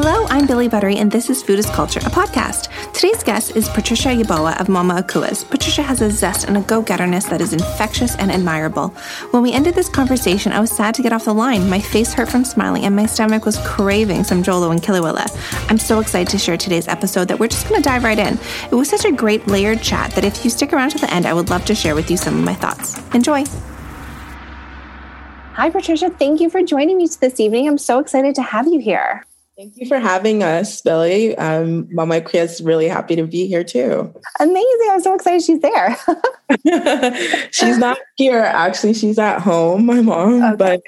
Hello, I'm Billy Buttery, and this is Food is Culture, a podcast. Today's guest is Patricia Yeboah of Mama Akua's. Patricia has a zest and a go getterness that is infectious and admirable. When we ended this conversation, I was sad to get off the line. My face hurt from smiling, and my stomach was craving some Jollof and Kelewele. I'm so excited to share today's episode that we're just going to dive right in. It was such a great layered chat that if you stick around to the end, I would love to share with you some of my thoughts. Enjoy. Hi, Patricia. Thank you for joining me this evening. I'm so excited to have you here. Thank you for having us, Billy. Um, Mama Akua is really happy to be here too. Amazing. I'm so excited she's there. she's not here, actually. She's at home, my mom, okay. but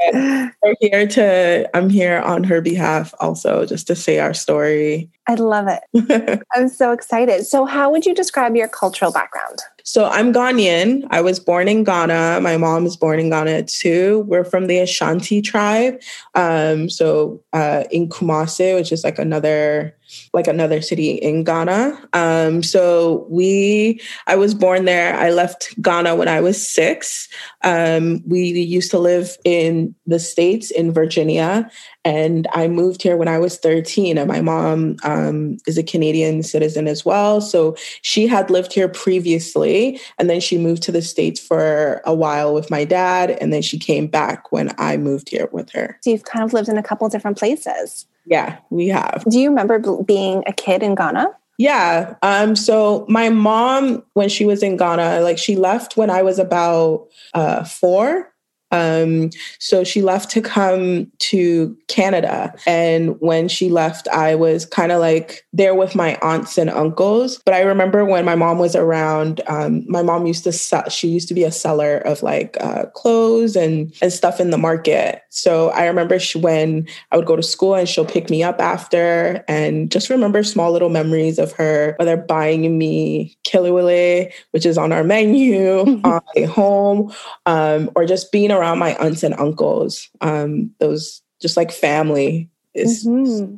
we're here to, I'm here on her behalf also, just to say our story. I love it. I'm so excited. So, how would you describe your cultural background? So I'm Ghanaian. I was born in Ghana. My mom is born in Ghana too. We're from the Ashanti tribe. Um, so uh, in Kumasi, which is like another like another city in Ghana. Um, so we, I was born there. I left Ghana when I was six. Um, we used to live in the States in Virginia, and I moved here when I was 13. And my mom um, is a Canadian citizen as well. So she had lived here previously, and then she moved to the States for a while with my dad, and then she came back when I moved here with her. So you've kind of lived in a couple different places. Yeah, we have. Do you remember being a kid in Ghana? Yeah. Um, so my mom, when she was in Ghana, like she left when I was about uh, four. Um, so she left to come to Canada. And when she left, I was kind of like there with my aunts and uncles. But I remember when my mom was around, um, my mom used to sell, she used to be a seller of like uh, clothes and, and stuff in the market. So I remember she, when I would go to school and she'll pick me up after and just remember small little memories of her, whether buying me kelewele, which is on our menu, on the home, um, or just being around my aunts and uncles. Um, those just like family is mm-hmm.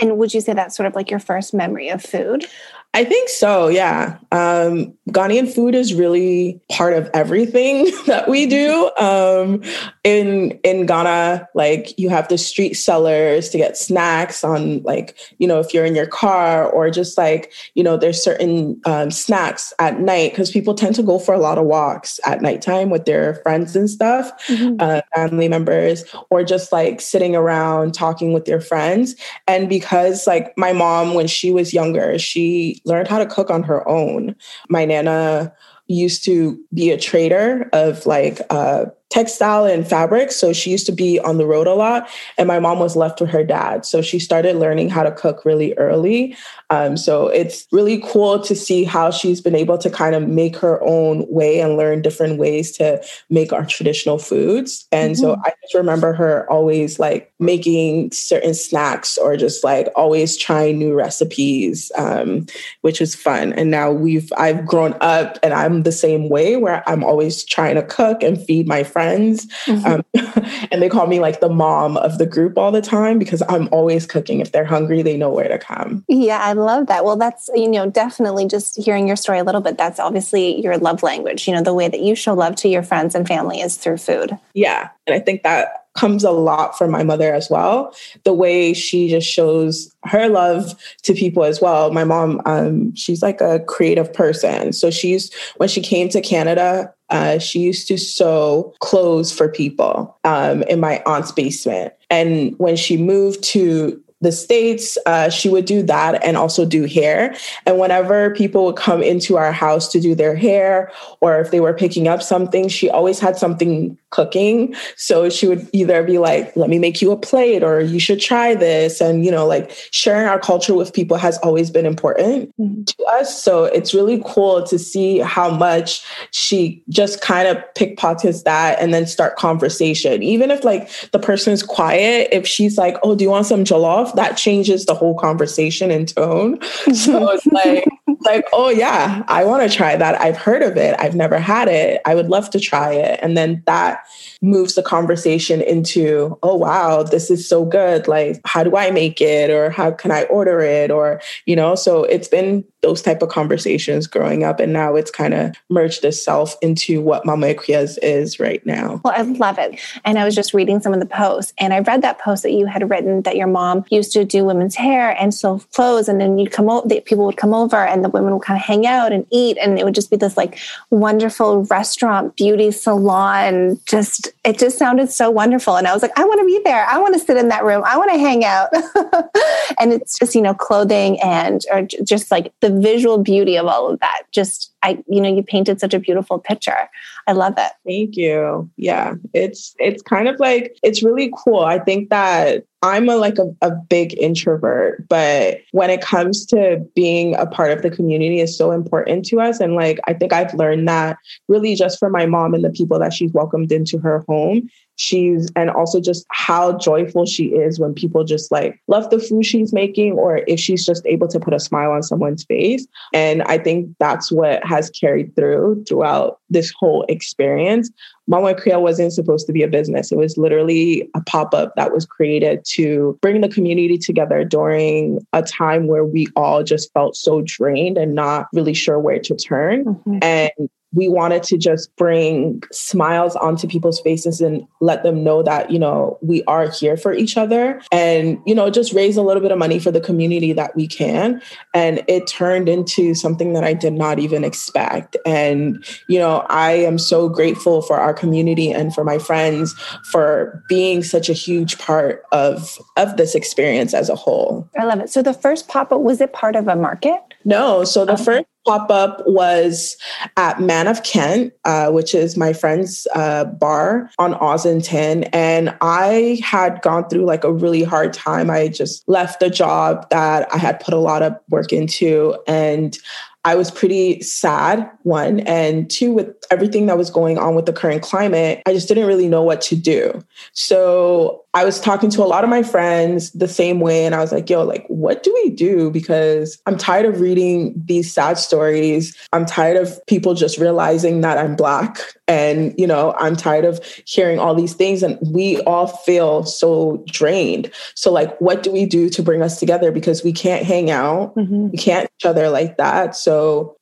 And would you say that's sort of like your first memory of food? I think so, yeah. Um, Ghanaian food is really part of everything that we do. Um, in in Ghana, like you have the street sellers to get snacks on, like you know, if you're in your car, or just like you know, there's certain um, snacks at night because people tend to go for a lot of walks at nighttime with their friends and stuff, mm-hmm. uh, family members, or just like sitting around talking with your friends. And because like my mom, when she was younger, she learned how to cook on her own. My nana used to be a trader of like uh, textile and fabric. So she used to be on the road a lot. And my mom was left with her dad. So she started learning how to cook really early. Um, so it's really cool to see how she's been able to kind of make her own way and learn different ways to make our traditional foods. And mm-hmm. so I just remember her always like making certain snacks or just like always trying new recipes, um, which is fun. And now we've, I've grown up and I'm the same way where I'm always trying to cook and feed my friends. Mm-hmm. Um, and they call me like the mom of the group all the time because I'm always cooking. If they're hungry, they know where to come. Yeah, I love that. Well, that's, you know, definitely just hearing your story a little bit, that's obviously your love language. You know, the way that you show love to your friends and family is through food. Yeah. And I think that comes a lot from my mother as well. The way she just shows her love to people as well. My mom, um, she's like a creative person. So she's, when she came to Canada, uh, she used to sew clothes for people um, in my aunt's basement. And when she moved to the States, uh, she would do that and also do hair. And whenever people would come into our house to do their hair, or if they were picking up something, she always had something cooking. So she would either be like, let me make you a plate, or you should try this. And, you know, like sharing our culture with people has always been important mm-hmm. to us. So it's really cool to see how much she just kind of pickpockets that and then start conversation. Even if like the person is quiet, if she's like, oh, do you want some jollof? That changes the whole conversation and tone. So it's like, like, oh yeah, I want to try that. I've heard of it. I've never had it. I would love to try it. And then that moves the conversation into, oh wow, this is so good. Like, how do I make it? Or how can I order it? Or, you know, so it's been those type of conversations growing up. And now it's kind of merged itself into what Mama Akua's is right now. Well, I love it. And I was just reading some of the posts and I read that post that you had written that your mom used to do women's hair and sew clothes. And then you'd come over, people would come over and the women would kind of hang out and eat. And it would just be this like wonderful restaurant, beauty salon. Just, it just sounded so wonderful. And I was like, I want to be there. I want to sit in that room. I want to hang out. and it's just, you know, clothing and or just like the visual beauty of all of that. Just I, you know, you painted such a beautiful picture. I love it. Thank you. Yeah. It's it's kind of like it's really cool. I think that I'm a like a, a big introvert, but when it comes to being a part of the community is so important to us. And like I think I've learned that really just from my mom and the people that she's welcomed into her home she's and also just how joyful she is when people just like love the food she's making or if she's just able to put a smile on someone's face and i think that's what has carried through throughout this whole experience Mama Akua wasn't supposed to be a business. It was literally a pop up that was created to bring the community together during a time where we all just felt so drained and not really sure where to turn. Mm-hmm. And we wanted to just bring smiles onto people's faces and let them know that, you know, we are here for each other and, you know, just raise a little bit of money for the community that we can. And it turned into something that I did not even expect. And, you know, I am so grateful for our community and for my friends for being such a huge part of, of this experience as a whole. I love it. So the first pop up, was it part of a market? No. So the okay. first pop up was at Man of Kent, uh, which is my friend's uh, bar on Ossington. And I had gone through like a really hard time. I just left a job that I had put a lot of work into. And I was pretty sad, one. And two, with everything that was going on with the current climate, I just didn't really know what to do. So I was talking to a lot of my friends the same way. And I was like, yo, like, what do we do? Because I'm tired of reading these sad stories. I'm tired of people just realizing that I'm Black. And, you know, I'm tired of hearing all these things. And we all feel so drained. So, like, what do we do to bring us together? Because we can't hang out, mm-hmm. we can't each other like that. So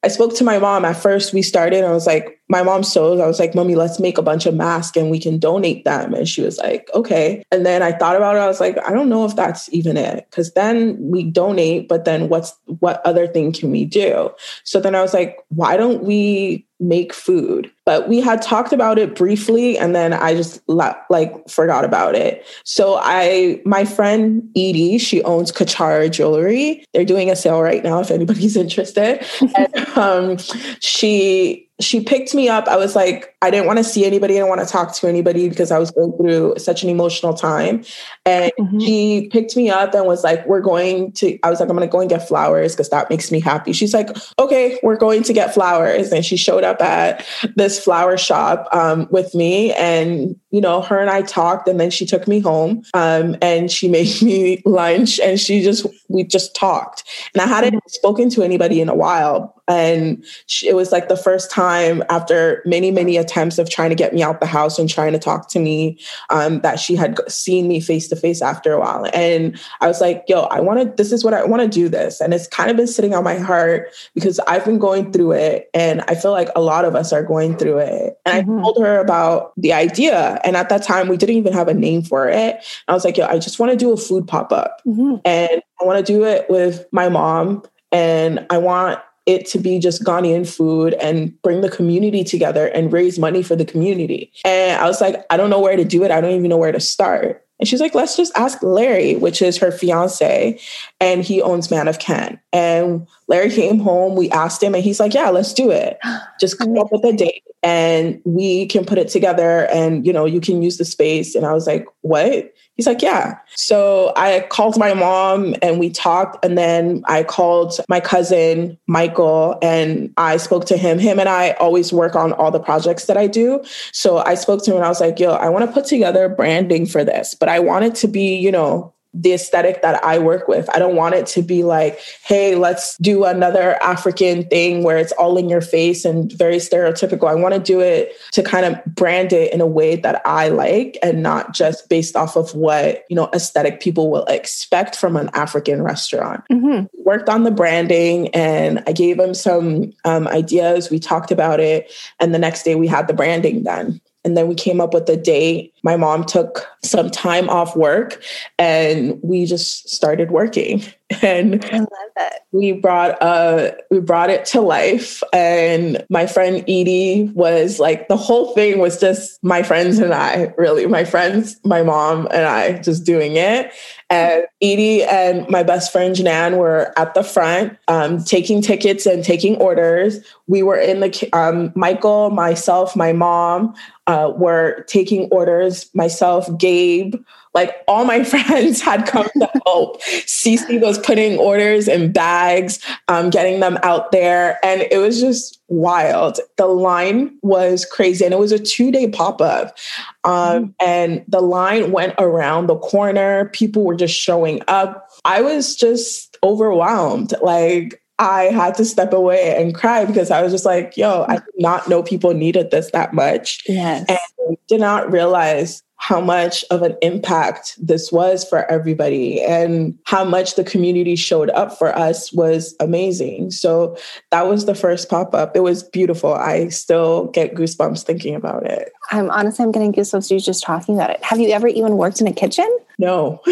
I spoke to my mom. At first, we started, I was like, my mom sews. I was like, Mommy, let's make a bunch of masks and we can donate them. And she was like, okay. And then I thought about it. I was like, I don't know if that's even it. Cause then we donate, but then what's what other thing can we do? So then I was like, why don't we make food? But we had talked about it briefly and then I just like forgot about it. So I my friend Edie, she owns Kachara Jewelry. They're doing a sale right now if anybody's interested. and um, she she picked me up. I was like, I didn't want to see anybody. I didn't want to talk to anybody because I was going through such an emotional time. And mm-hmm. she picked me up and was like, We're going to, I was like, I'm going to go and get flowers because that makes me happy. She's like, Okay, we're going to get flowers. And she showed up at this flower shop um, with me. And, you know, her and I talked and then she took me home um, and she made me lunch and she just, we just talked. And I hadn't mm-hmm. spoken to anybody in a while. And she, it was like the first time after many, many attempts of trying to get me out the house and trying to talk to me um, that she had seen me face to face after a while. And I was like, yo, I want to, this is what I want to do this. And it's kind of been sitting on my heart because I've been going through it. And I feel like a lot of us are going through it. And mm-hmm. I told her about the idea. And at that time, we didn't even have a name for it. I was like, yo, I just want to do a food pop up. Mm-hmm. And I want to do it with my mom. And I want it to be just Ghanaian food and bring the community together and raise money for the community. And I was like, I don't know where to do it. I don't even know where to start. And she's like, let's just ask Larry, which is her fiance, and he owns Man of Kent. And Larry came home, we asked him, and he's like, yeah, let's do it. Just come up with a date and we can put it together and, you know, you can use the space. And I was like, what? He's like, yeah. So I called my mom and we talked. And then I called my cousin, Michael, and I spoke to him. Him and I always work on all the projects that I do. So I spoke to him and I was like, yo, I want to put together branding for this, but I want it to be, you know, the aesthetic that I work with. I don't want it to be like, hey, let's do another African thing where it's all in your face and very stereotypical. I want to do it to kind of brand it in a way that I like and not just based off of what, you know, aesthetic people will expect from an African restaurant. Mm-hmm. Worked on the branding and I gave him some um, ideas. We talked about it. And the next day we had the branding done. And then we came up with a date. My mom took some time off work and we just started working. And I love it. We brought uh we brought it to life. And my friend Edie was like the whole thing was just my friends and I, really. My friends, my mom and I just doing it. And Edie and my best friend Janan were at the front, um, taking tickets and taking orders. We were in the um, Michael, myself, my mom uh, were taking orders. Myself, Gabe, like all my friends had come to help. Cece was putting orders in bags, um, getting them out there. And it was just wild. The line was crazy. And it was a two day pop up. Um, mm. And the line went around the corner. People were just showing up. I was just overwhelmed. Like, I had to step away and cry because I was just like, yo, I did not know people needed this that much. Yes. And did not realize how much of an impact this was for everybody and how much the community showed up for us was amazing. So that was the first pop up. It was beautiful. I still get goosebumps thinking about it. I'm honestly, I'm getting goosebumps you just talking about it. Have you ever even worked in a kitchen? No.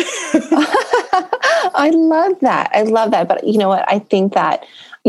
I love that. I love that. But you know what? I think that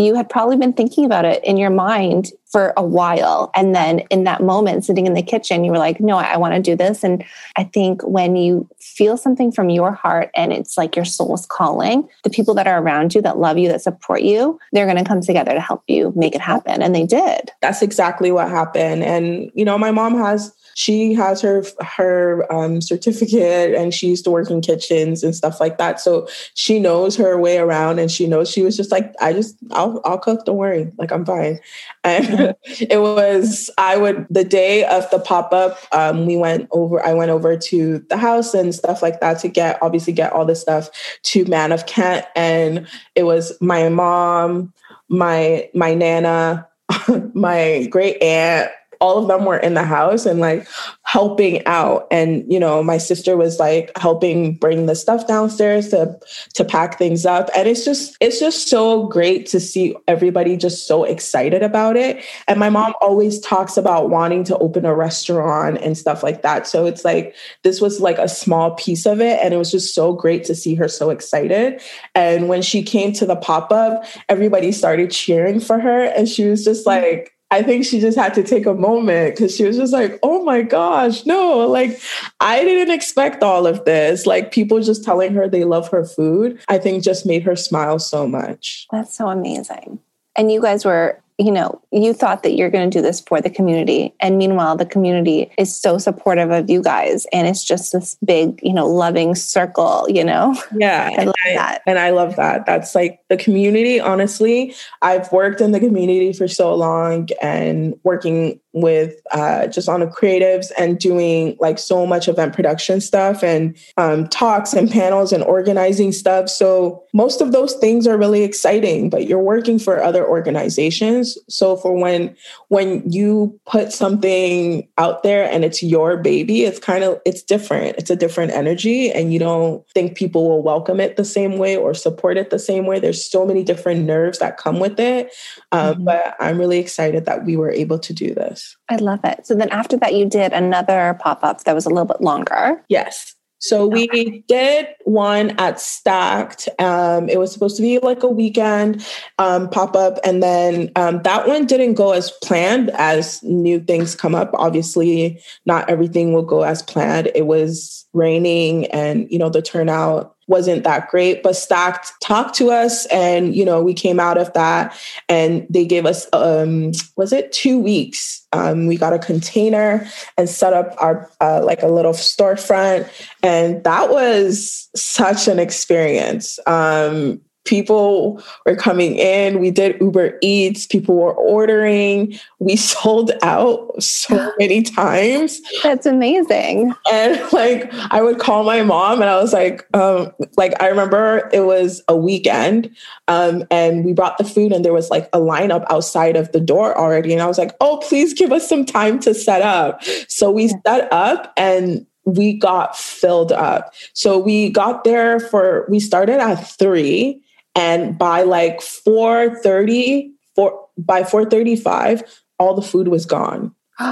you had probably been thinking about it in your mind for a while. And then in that moment, sitting in the kitchen, you were like, no, I, I want to do this. And I think when you feel something from your heart and it's like your soul's calling, the people that are around you, that love you, that support you, they're going to come together to help you make it happen. And they did. That's exactly what happened. And, you know, my mom has she has her her um, certificate and she used to work in kitchens and stuff like that. So she knows her way around and she knows she was just like, I just I'll I'll cook, don't worry, like I'm fine. And it was I would the day of the pop up, um, we went over. I went over to the house and stuff like that to get obviously get all the stuff to Man of Kent, and it was my mom, my my nana, my great aunt all of them were in the house and like helping out. And you know my sister was like helping bring the stuff downstairs to to pack things up. And it's just it's just so great to see everybody just so excited about it. And my mom always talks about wanting to open a restaurant and stuff like that. So it's like this was like a small piece of it and it was just so great to see her so excited. And when she came to the pop-up everybody started cheering for her and she was just mm. like I think she just had to take a moment because she was just like, oh my gosh, no, like I didn't expect all of this. Like people just telling her they love her food, I think just made her smile so much. That's so amazing. And you guys were you know, you thought that you're going to do this for the community. And meanwhile, the community is so supportive of you guys. And it's just this big, you know, loving circle, you know? Yeah. I love I, that. And I love that. That's like the community, honestly. I've worked in the community for so long and working with uh, just on the creatives and doing like so much event production stuff and um, talks and panels and organizing stuff. So most of those things are really exciting, but you're working for other organizations. So for when when you put something out there and it's your baby, it's kind of it's different. It's a different energy, and you don't think people will welcome it the same way or support it the same way. There's so many different nerves that come with it, um, mm-hmm. but I'm really excited that we were able to do this. I love it. So then after that, you did another pop up that was a little bit longer. Yes. So we did one at Stackt. Um, it was supposed to be like a weekend um, pop up, and then um, that one didn't go as planned. As new things come up, obviously, not everything will go as planned. It was raining, and you know the turnout wasn't that great, but Stackt talked to us and, you know, we came out of that and they gave us, um, was it two weeks? Um, we got a container and set up our, uh, like a little storefront. And that was such an experience. Um, people were coming in. We did Uber Eats. People were ordering. We sold out so many times. That's amazing. And like I would call my mom and I was like, um, like I remember it was a weekend um, and we brought the food and there was like a lineup outside of the door already. And I was like, oh, please give us some time to set up. So we set up and we got filled up. So we got there for we started at three, and by like 4:30, four by 4:35, all the food was gone.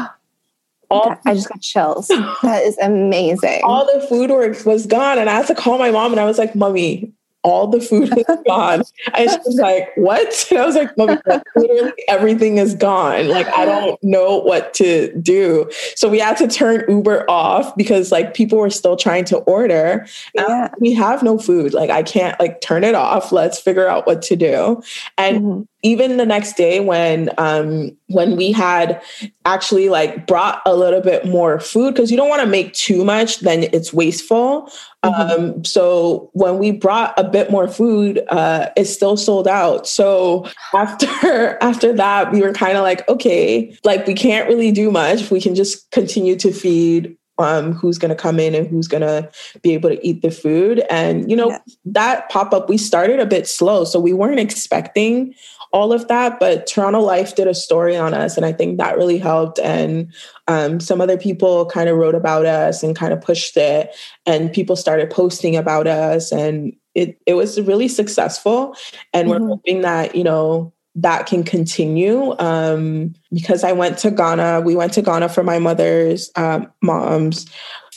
All, I just got chills. That is amazing. All the food was gone. And I had to call my mom and I was like, Mommy, all the food is gone. And she was like, What? And I was like, literally everything is gone. Like, I don't know what to do. So we had to turn Uber off because like people were still trying to order. Yeah. We have no food. Like, I can't like turn it off. Let's figure out what to do. And mm-hmm even the next day when um when we had actually like brought a little bit more food because you don't want to make too much then it's wasteful mm-hmm. um so when we brought a bit more food uh it still sold out so after after that we were kind of like okay like we can't really do much we can just continue to feed um, who's going to come in and who's going to be able to eat the food. And, you know, yeah. that pop up, we started a bit slow. So we weren't expecting all of that. But Toronto Life did a story on us, and I think that really helped. And um, some other people kind of wrote about us and kind of pushed it, and people started posting about us, and it it was really successful. And mm-hmm. we're hoping that you know that can continue um, because I went to Ghana. We went to Ghana for my mother's um, mom's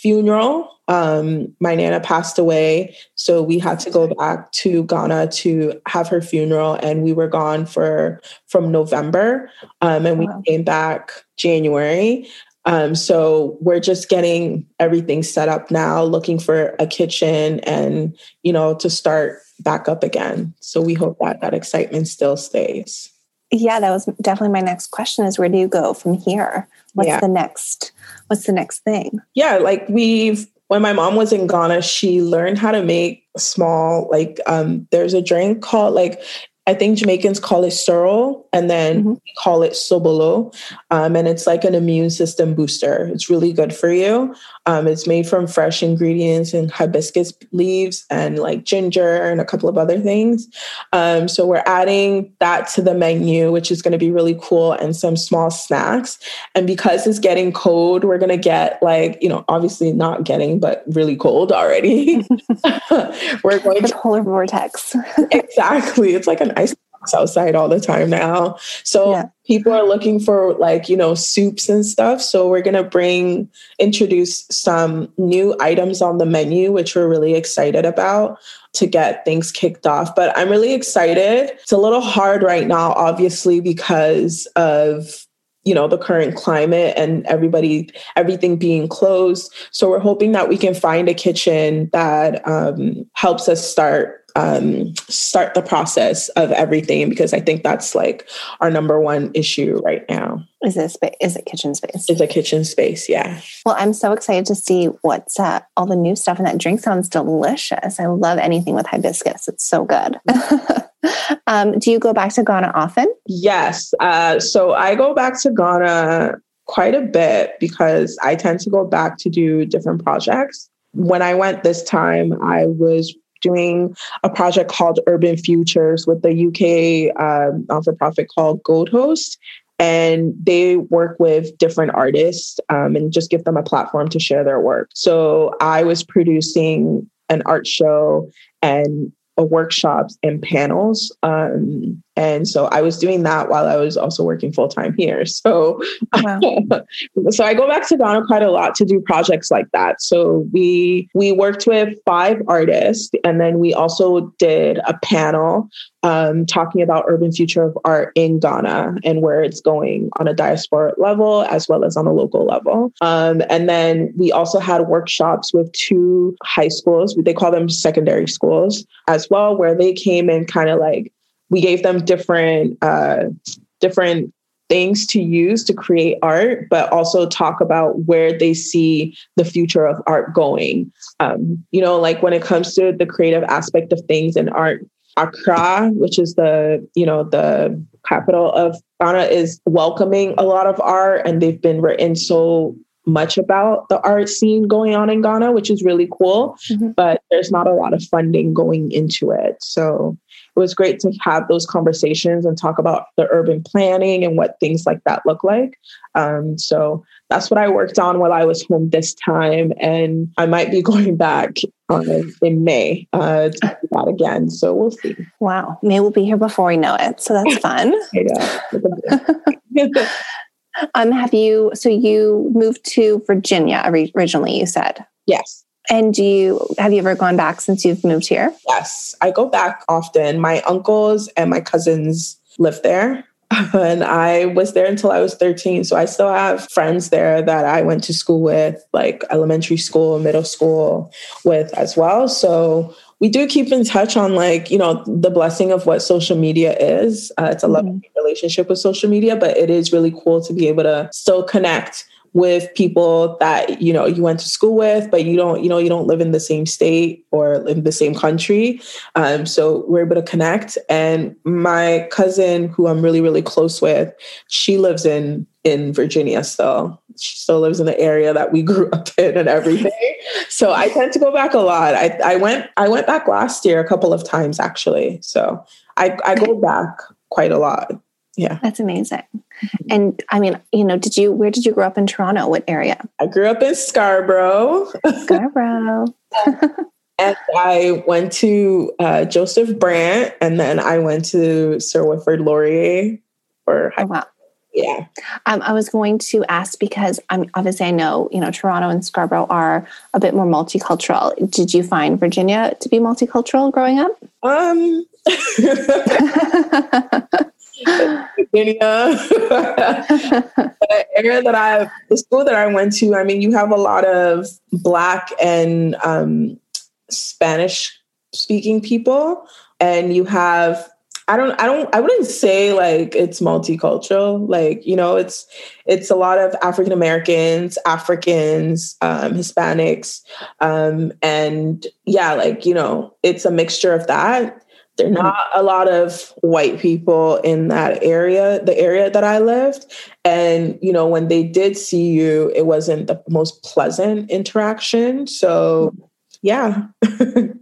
funeral um, my nana passed away, so we had to go back to Ghana to have her funeral, and we were gone for from November, um, and we wow. came back January. Um, so we're just getting everything set up now, looking for a kitchen, and you know to start back up again. So we hope that that excitement still stays. Yeah, that was definitely my next question: is where do you go from here? What's yeah. the next? What's the next thing? Yeah, like we've when my mom was in Ghana, she learned how to make small, like, um, there's a drink called like I think Jamaicans call it sorrel, and then mm-hmm. call it sobolo. Um, and it's like an immune system booster. It's really good for you. Um, it's made from fresh ingredients and hibiscus leaves and like ginger and a couple of other things. Um, so we're adding that to the menu, which is going to be really cool, and some small snacks. And because it's getting cold, we're going to get like, you know, obviously not getting, but really cold already. we're going the to polar vortex. exactly. It's like an ice outside all the time now. So yeah. people are looking for like, you know, soups and stuff. So we're going to bring, introduce some new items on the menu, which we're really excited about to get things kicked off. But I'm really excited. It's a little hard right now, obviously, because of you know the current climate and everybody everything being closed so we're hoping that we can find a kitchen that um, helps us start um, start the process of everything because I think that's like our number one issue right now. Is it space? Is it kitchen space? Is a kitchen space? Yeah. Well, I'm so excited to see what's uh, all the new stuff, and that drink sounds delicious. I love anything with hibiscus; it's so good. um, do you go back to Ghana often? Yes. Uh, so I go back to Ghana quite a bit because I tend to go back to do different projects when I went this time, I was doing a project called Urban Futures with the UK um, non for profit called Gold Host. And they work with different artists um, and just give them a platform to share their work. So I was producing an art show and workshops and panels. Um, and so I was doing that while I was also working full time here. So, wow. so I go back to Ghana quite a lot to do projects like that. So we we worked with five artists, and then we also did a panel um, talking about urban future of art in Ghana and where it's going on a diaspora level as well as on a local level. Um, and then we also had workshops with two high schools. They call them secondary schools as well, where they came and kind of like we gave them different uh, different things to use to create art, but also talk about where they see the future of art going. Um, you know, like when it comes to the creative aspect of things and art, Accra, which is the, you know, the capital of Ghana is welcoming a lot of art and they've been written so much about the art scene going on in Ghana, which is really cool, mm-hmm. but there's not a lot of funding going into it. So it was great to have those conversations and talk about the urban planning and what things like that look like. Um, so that's what I worked on while I was home this time. And I might be going back um, in May uh, to do that again. So we'll see. Wow. May will be here before we know it. So that's fun. um, have you, so you moved to Virginia originally, you said? Yes. And do you have you ever gone back since you've moved here? Yes, I go back often. My uncles and my cousins live there. And I was there until I was 13. So I still have friends there that I went to school with, like elementary school, middle school with as well. So we do keep in touch on like you know the blessing of what social media is uh, it's a mm-hmm. loving relationship with social media but it is really cool to be able to still connect with people that you know you went to school with but you don't you know you don't live in the same state or in the same country. Um, so we're able to connect. And my cousin who i'm really really close with she lives in in virginia still. She still lives in the area that we grew up in and everything. So i tend to go back a lot. I, I went i went back last year a couple of times actually. So i, I go back quite a lot yeah. That's amazing. And i mean you know did you where did you grow up in toronto? What area? I grew up in scarborough. Scarborough. And i went to uh, joseph brant and then i went to sir wilfrid laurier for oh, wow. Yeah. Um, i was going to ask because i'm obviously i know you know toronto and scarborough are a bit more multicultural. Did you find virginia to be multicultural growing up? Um. the area that I, the school that I went to, I mean, you have a lot of Black and um, Spanish speaking people, and you have. I don't. I don't. I wouldn't say like it's multicultural. Like you know, it's it's a lot of African Americans, Africans, um, Hispanics, um, and yeah, like you know, it's a mixture of that there are not a lot of white people in that area, the area that I lived. And, you know, when they did see you, it wasn't the most pleasant interaction. So, yeah.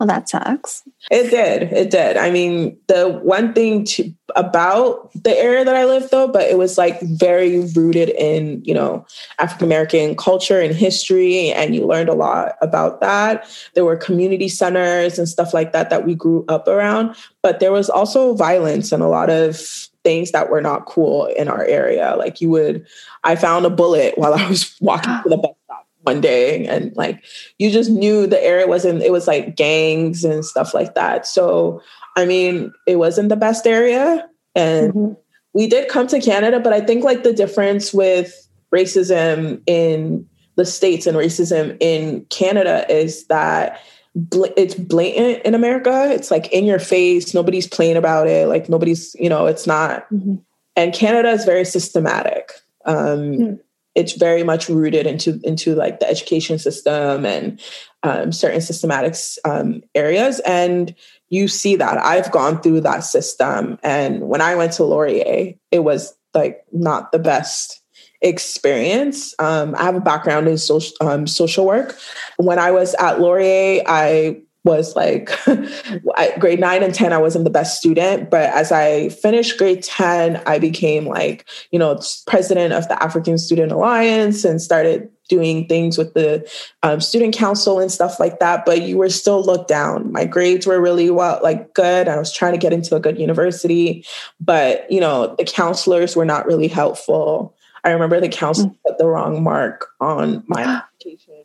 Well, that sucks. It did. It did. I mean, the one thing to, about the area that I lived, though, but it was like very rooted in, you know, African American culture and history. And you learned a lot about that. There were community centers and stuff like that that we grew up around. But there was also violence and a lot of things that were not cool in our area. Like you would, I found a bullet while I was walking ah. to the bus one day and like you just knew the area wasn't it was like gangs and stuff like that. So i mean it wasn't the best area and mm-hmm. we did come to canada but i think like the difference with racism in the states and racism in canada is that bl- it's blatant in america. It's like in your face. Nobody's playing about it. Like nobody's you know it's not mm-hmm. and canada is very systematic. Um, mm it's very much rooted into into like the education system and um, certain systematic um, areas and you see that. I've gone through that system and when i went to laurier it was like not the best experience. Um, i have a background in social, um, social work. When i was at laurier i was like grade nine and 10, I wasn't the best student. But as I finished grade 10, I became like, you know, president of the African Student Alliance and started doing things with the um, student council and stuff like that. But you were still looked down. My grades were really well, like good. I was trying to get into a good university, but, you know, the counselors were not really helpful. I remember the counselor mm. put the wrong mark on my application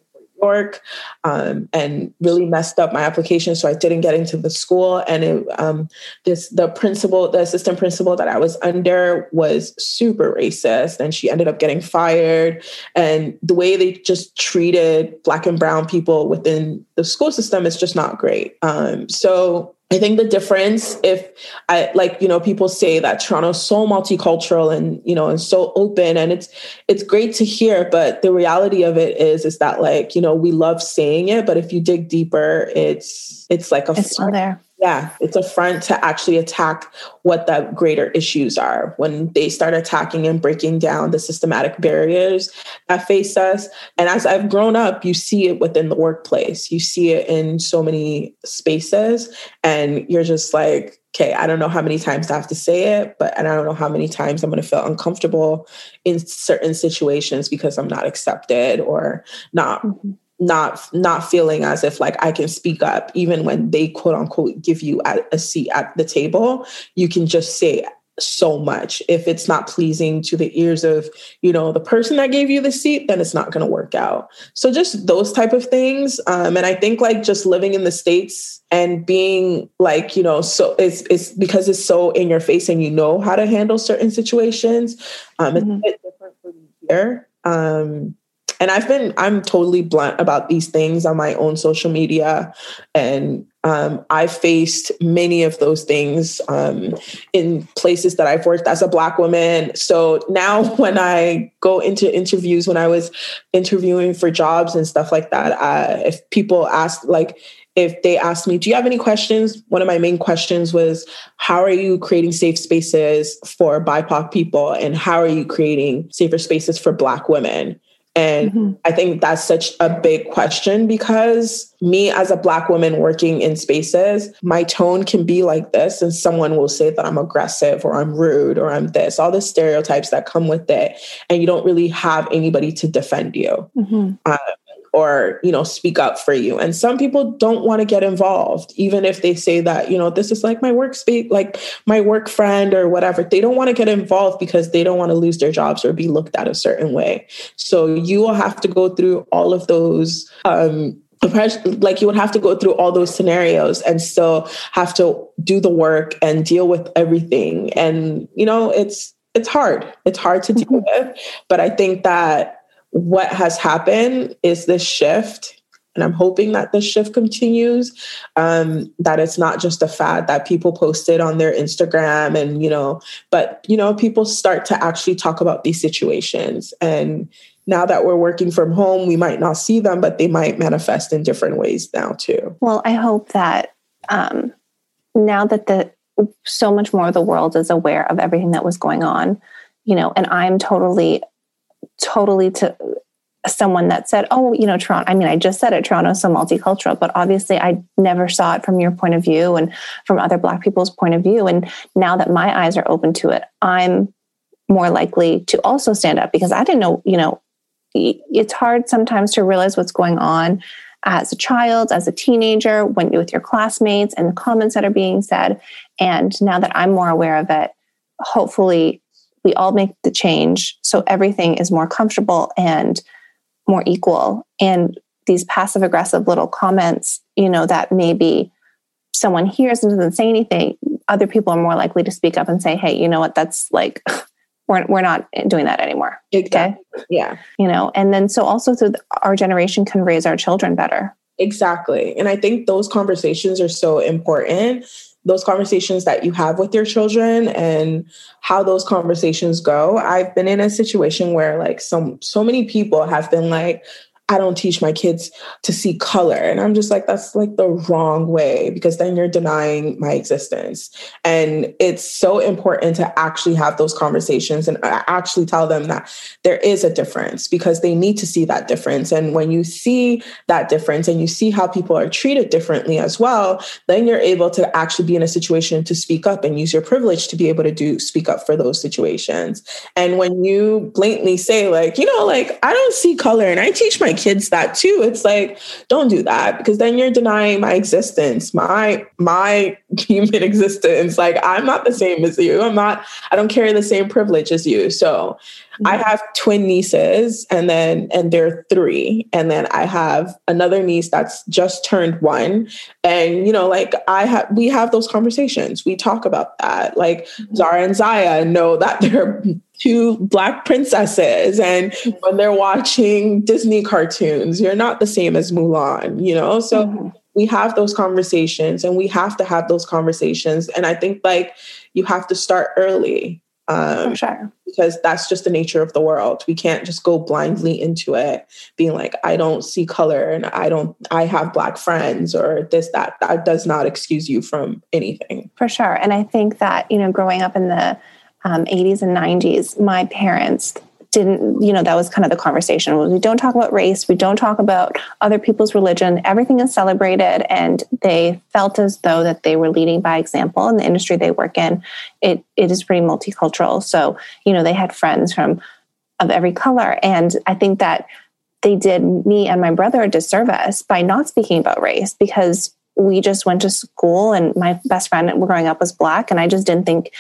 York um, and really messed up my application. So I didn't get into the school. And it, um, this the principal, the assistant principal that I was under was super racist, and she ended up getting fired. And the way they just treated Black and Brown people within the school system is just not great. Um, so I think the difference, if I like, you know, people say that Toronto's so multicultural and you know and so open, and it's it's great to hear, but the reality of it is is that like you know we love saying it, but if you dig deeper, it's it's like a it's still there. Yeah, it's a front to actually attack what the greater issues are. When they start attacking and breaking down the systematic barriers that face us. And as I've grown up, you see it within the workplace, you see it in so many spaces, and you're just like, okay, I don't know how many times I have to say it, but and I don't know how many times I'm going to feel uncomfortable in certain situations because I'm not accepted or not mm-hmm not not feeling as if like I can speak up even when they quote unquote give you a seat at the table you can just say so much. If it's not pleasing to the ears of you know the person that gave you the seat then it's not going to work out. So just those type of things um, and i think like just living in the states and being like you know so it's it's because it's so in your face and you know how to handle certain situations um, mm-hmm. it's a bit different for me here um, and I've been I'm totally blunt about these things on my own social media, and um, I've faced many of those things um, in places that I've worked as a Black woman. So now, when I go into interviews, when I was interviewing for jobs and stuff like that, uh, if people ask, like, if they asked me, Do you have any questions? One of my main questions was, How are you creating safe spaces for BIPOC people? And how are you creating safer spaces for Black women? And mm-hmm. I think that's such a big question because me as a Black woman working in spaces, my tone can be like this, and someone will say that I'm aggressive or I'm rude or I'm this, all the stereotypes that come with it. And you don't really have anybody to defend you. Mm-hmm. Uh, or you know speak up for you. And some people don't want to get involved even if they say that you know this is like my workspace like my work friend or whatever. They don't want to get involved because they don't want to lose their jobs or be looked at a certain way. So you will have to go through all of those um, like you would have to go through all those scenarios and still have to do the work and deal with everything. And you know it's it's hard. It's hard to deal mm-hmm. with but i think that what has happened is this shift and i'm hoping that this shift continues um, that it's not just a fad that people posted on their instagram and you know but you know people start to actually talk about these situations. And now that we're working from home we might not see them but they might manifest in different ways now too. Well i hope that um, now that the so much more of the world is aware of everything that was going on you know and i'm totally totally to someone that said, oh, you know, Toronto, I mean, I just said it, Toronto's so multicultural, but obviously I never saw it from your point of view and from other Black people's point of view. And now that my eyes are open to it, I'm more likely to also stand up because I didn't know, you know, it's hard sometimes to realize what's going on as a child, as a teenager, when with your classmates and the comments that are being said. And now that I'm more aware of it, hopefully we all make the change so everything is more comfortable and more equal. And these passive aggressive little comments you know that maybe someone hears and doesn't say anything other people are more likely to speak up and say hey you know what? That's like we're, we're not doing that anymore. Exactly. okay yeah. You know and then so also so our generation can raise our children better. Exactly. And i think those conversations are so important those conversations that you have with your children and how those conversations go. I've been in a situation where like some so many people have been like, I don't teach my kids to see color. And I'm just like, that's like the wrong way because then you're denying my existence. And it's so important to actually have those conversations and uh, actually tell them that there is a difference because they need to see that difference. And when you see that difference and you see how people are treated differently as well, then you're able to actually be in a situation to speak up and use your privilege to be able to do speak up for those situations. And when you blatantly say, like, you know, like, I don't see color and I teach my kids that too. It's like, don't do that because then you're denying my existence, my my human existence. Like I'm not the same as you. I'm not, I don't carry the same privilege as you. So mm-hmm. I have twin nieces and then and they're three. And then I have another niece that's just turned one. And you know, like I have we have those conversations. We talk about that. Like mm-hmm. Zara and Zaya know that they're two black princesses and when they're watching disney cartoons you're not the same as mulan you know so mm-hmm. we have those conversations and we have to have those conversations and i think like you have to start early Um, sure. Because that's just the nature of the world. We can't just go blindly into it, being like, I don't see color and I don't, I have black friends or this, that. That does not excuse you from anything. For sure. And I think that, you know, growing up in the um, 80s and 90s, my parents didn't, you know, that was kind of the conversation. We don't talk about race, we don't talk about other people's religion. Everything is celebrated, and they felt as though that they were leading by example in the industry they work in. It it is pretty multicultural, so you know they had friends from of every color, and I think that they did me and my brother a disservice by not speaking about race because we just went to school and my best friend growing up was black and i just didn't think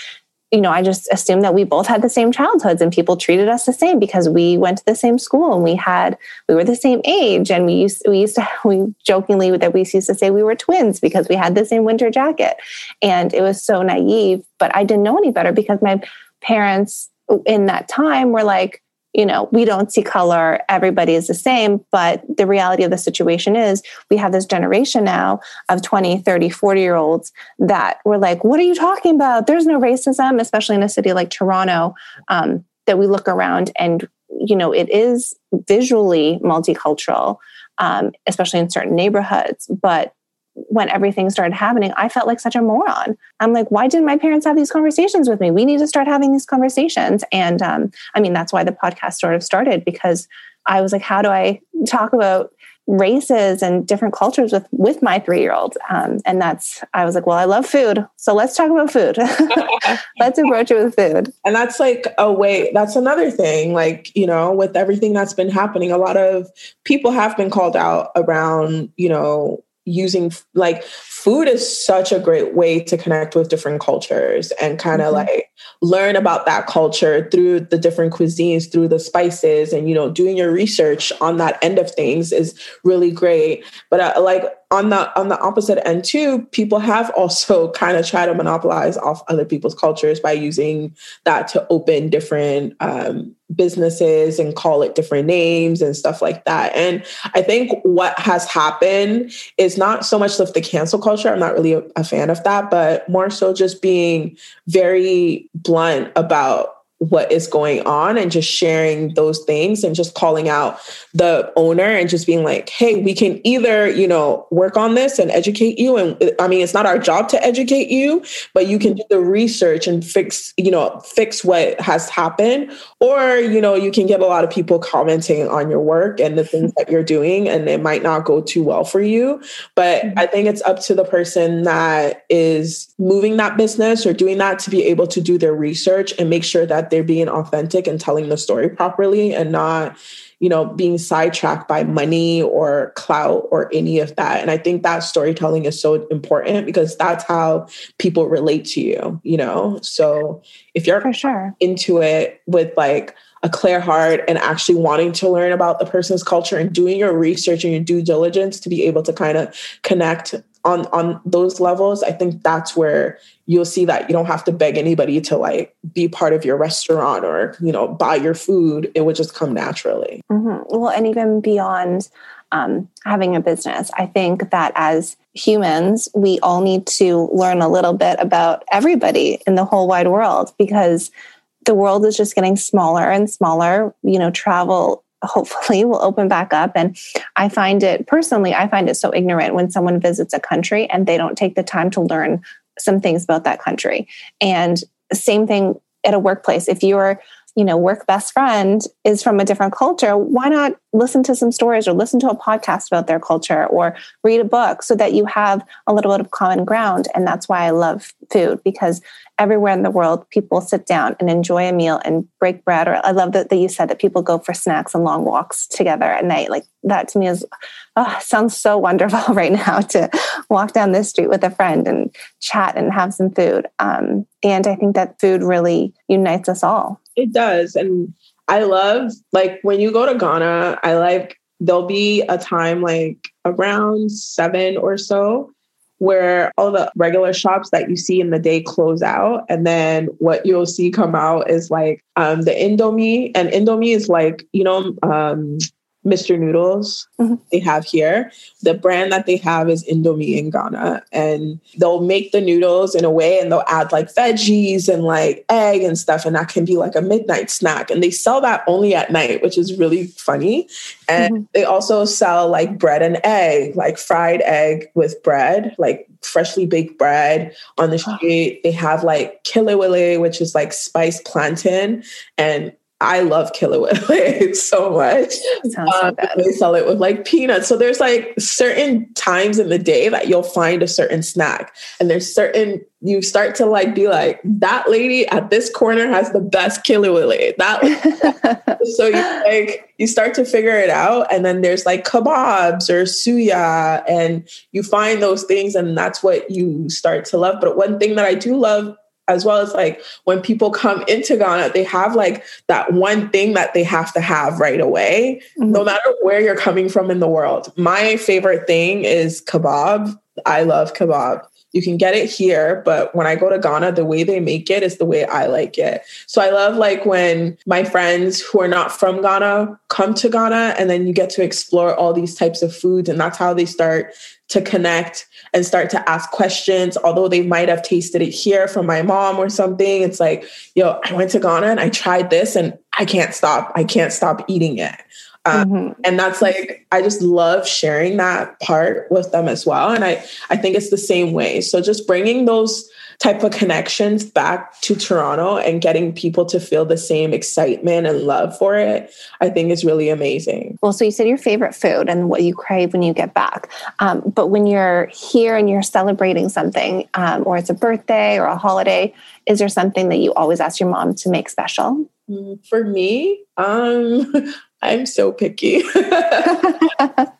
you know, I just assumed that we both had the same childhoods and people treated us the same because we went to the same school and we had we were the same age. And we used we used to we jokingly that we used to say we were twins because we had the same winter jacket. And it was so naive but I didn't know any better because my parents in that time were like you know, we don't see color, everybody is the same. But the reality of the situation is we have this generation now of 20, 30, 40 year olds that were like, what are you talking about? There's no racism, especially in a city like Toronto, um, that we look around and, you know, it is visually multicultural, um, especially in certain neighborhoods. But when everything started happening, I felt like such a moron. I'm like, why didn't my parents have these conversations with me? We need to start having these conversations. And um, I mean, that's why the podcast sort of started because I was like, how do I talk about races and different cultures with with my three year old? Um, and that's I was like, well, I love food, so let's talk about food. let's approach it with food. And that's like a way. That's another thing. Like you know, with everything that's been happening, a lot of people have been called out around you know using like food is such a great way to connect with different cultures and kind of mm-hmm. like learn about that culture through the different cuisines through the spices and you know doing your research on that end of things is really great but uh, like on the on the opposite end too people have also kind of tried to monopolize off other people's cultures by using that to open different um, businesses and call it different names and stuff like that. And i think what has happened is not so much of the cancel culture i'm not really a, a fan of that but more so just being very blunt about what is going on and just sharing those things and just calling out the owner and just being like hey we can either you know work on this and educate you. And uh, i mean it's not our job to educate you but you can do the research and fix you know fix what has happened or you know you can get a lot of people commenting on your work and the things that you're doing and it might not go too well for you but mm-hmm. i think it's up to the person that is moving that business or doing that to be able to do their research and make sure that they're being authentic and telling the story properly and not you know being sidetracked by money or clout or any of that. And i think that storytelling is so important because that's how people relate to you you know? So if you're for sure. into it with like a clear heart and actually wanting to learn about the person's culture and doing your research and your due diligence to be able to kind of connect on on those levels i think that's where you'll see that you don't have to beg anybody to like be part of your restaurant or you know buy your food. It would just come naturally. Mm-hmm. well and even beyond um, having a business i think that as humans we all need to learn a little bit about everybody in the whole wide world because the world is just getting smaller and smaller. You know travel hopefully will open back up. And I find it personally, I find it so ignorant when someone visits a country and they don't take the time to learn some things about that country. And same thing at a workplace. If you're you know work best friend is from a different culture why not listen to some stories or listen to a podcast about their culture or read a book so that you have a little bit of common ground and that's why i love food because everywhere in the world people sit down and enjoy a meal and break bread or i love that, that you said that people go for snacks and long walks together at night like that to me is oh, sounds so wonderful right now to walk down this street with a friend and chat and have some food um, and i think that food really unites us all it does. And I love like when you go to Ghana, I like there'll be a time like around seven or so where all the regular shops that you see in the day close out. And then what you'll see come out is like um the indomie. And indomie is like you know um Mr. Noodles mm-hmm. they have here. The brand that they have is Indomie in Ghana. And they'll make the noodles in a way and they'll add like veggies and like egg and stuff. And that can be like a midnight snack. And they sell that only at night, which is really funny. And mm-hmm. they also sell like bread and egg, like fried egg with bread, like freshly baked bread on the street. They have like kelewele, which is like spiced plantain. And I love Kelewele so much. Um, so they sell it with like peanuts. So there's like certain times in the day that you'll find a certain snack. And there's certain you start to like be like, that lady at this corner has the best Kelewele. That so you like you start to figure it out. And then there's like kebabs or suya, and you find those things, and that's what you start to love. But one thing that I do love as well as like when people come into Ghana, they have like that one thing that they have to have right away, mm-hmm. no matter where you're coming from in the world. My favorite thing is kebab. I love kebab. You can get it here, but when I go to Ghana, the way they make it is the way I like it. So I love like when my friends who are not from Ghana come to Ghana and then you get to explore all these types of foods and that's how they start to connect and start to ask questions. Although they might have tasted it here from my mom or something, it's like, yo, I went to Ghana and I tried this and I can't stop. I can't stop eating it. Um, mm-hmm. And that's like, I just love sharing that part with them as well. And I, I think it's the same way. So just bringing those type of connections back to Toronto and getting people to feel the same excitement and love for it, I think is really amazing. Well, so you said your favorite food and what you crave when you get back. Um, but when you're here and you're celebrating something, um, or it's a birthday or a holiday, is there something that you always ask your mom to make special? Mm, for me, um, I'm so picky.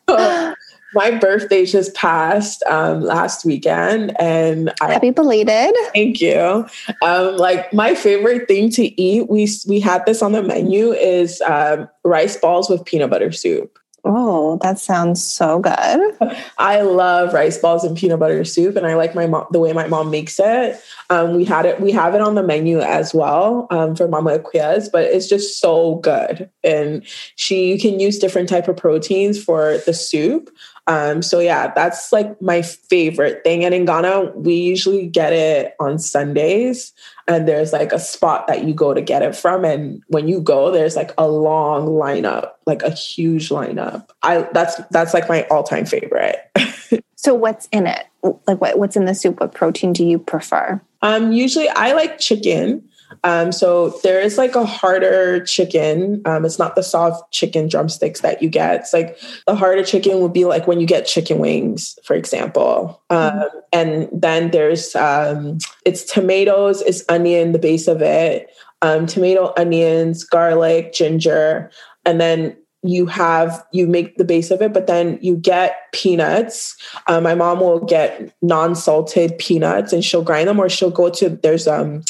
my birthday just passed um, last weekend, and I, happy belated. Thank you. Um, like my favorite thing to eat, we we had this on the menu is um, rice balls with peanut butter soup. Oh, that sounds so good. I love rice balls and peanut butter soup, and I like my mom the way my mom makes it. Um, we had it, we have it on the menu as well um, for Mama Akua's, but it's just so good. And she you can use different type of proteins for the soup. Um, so yeah, that's like my favorite thing. And in Ghana, we usually get it on Sundays, and there's like a spot that you go to get it from. And when you go, there's like a long lineup, like a huge lineup. I that's that's like my all time favorite. so what's in it? Like what, what's in the soup? What protein do you prefer? Um, usually I like chicken. Um, so there is like a harder chicken. Um, it's not the soft chicken drumsticks that you get. It's like the harder chicken would be like when you get chicken wings, for example. Um, mm-hmm. And then there's um, it's tomatoes, it's onion, the base of it, um, tomato, onions, garlic, ginger, and then you have you make the base of it but then you get peanuts um, my mom will get non-salted peanuts and she'll grind them or she'll go to there's um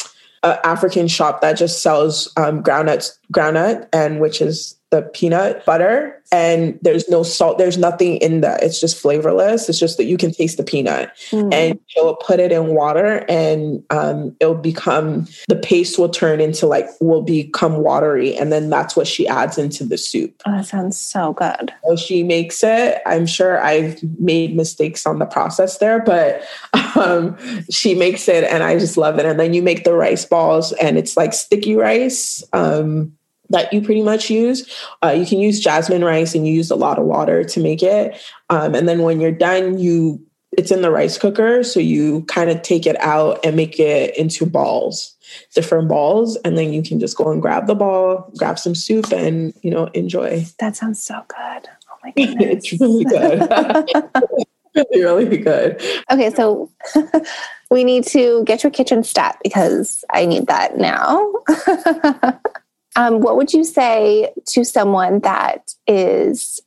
African shop that just sells um, groundnuts, groundnut, and which is the peanut butter and there's no salt there's nothing in that. It's just flavorless. It's just that you can taste the peanut mm. and she'll put it in water and um, it'll become the paste will turn into like will become watery and then that's what she adds into the soup. Oh, that sounds so good. So she makes it. I'm sure i've made mistakes on the process there but um, she makes it and i just love it. And then you make the rice balls and it's like sticky rice um, that you pretty much use. Uh, you can use jasmine rice and you use a lot of water to make it. Um, and then when you're done, you it's in the rice cooker, so you kind of take it out and make it into balls, different balls, and then you can just go and grab the ball, grab some soup, and you know enjoy. That sounds so good. Oh my goodness, it's really good. really, really good. Okay, so we need to get your kitchen stat because I need that now. Um, what would you say to someone that is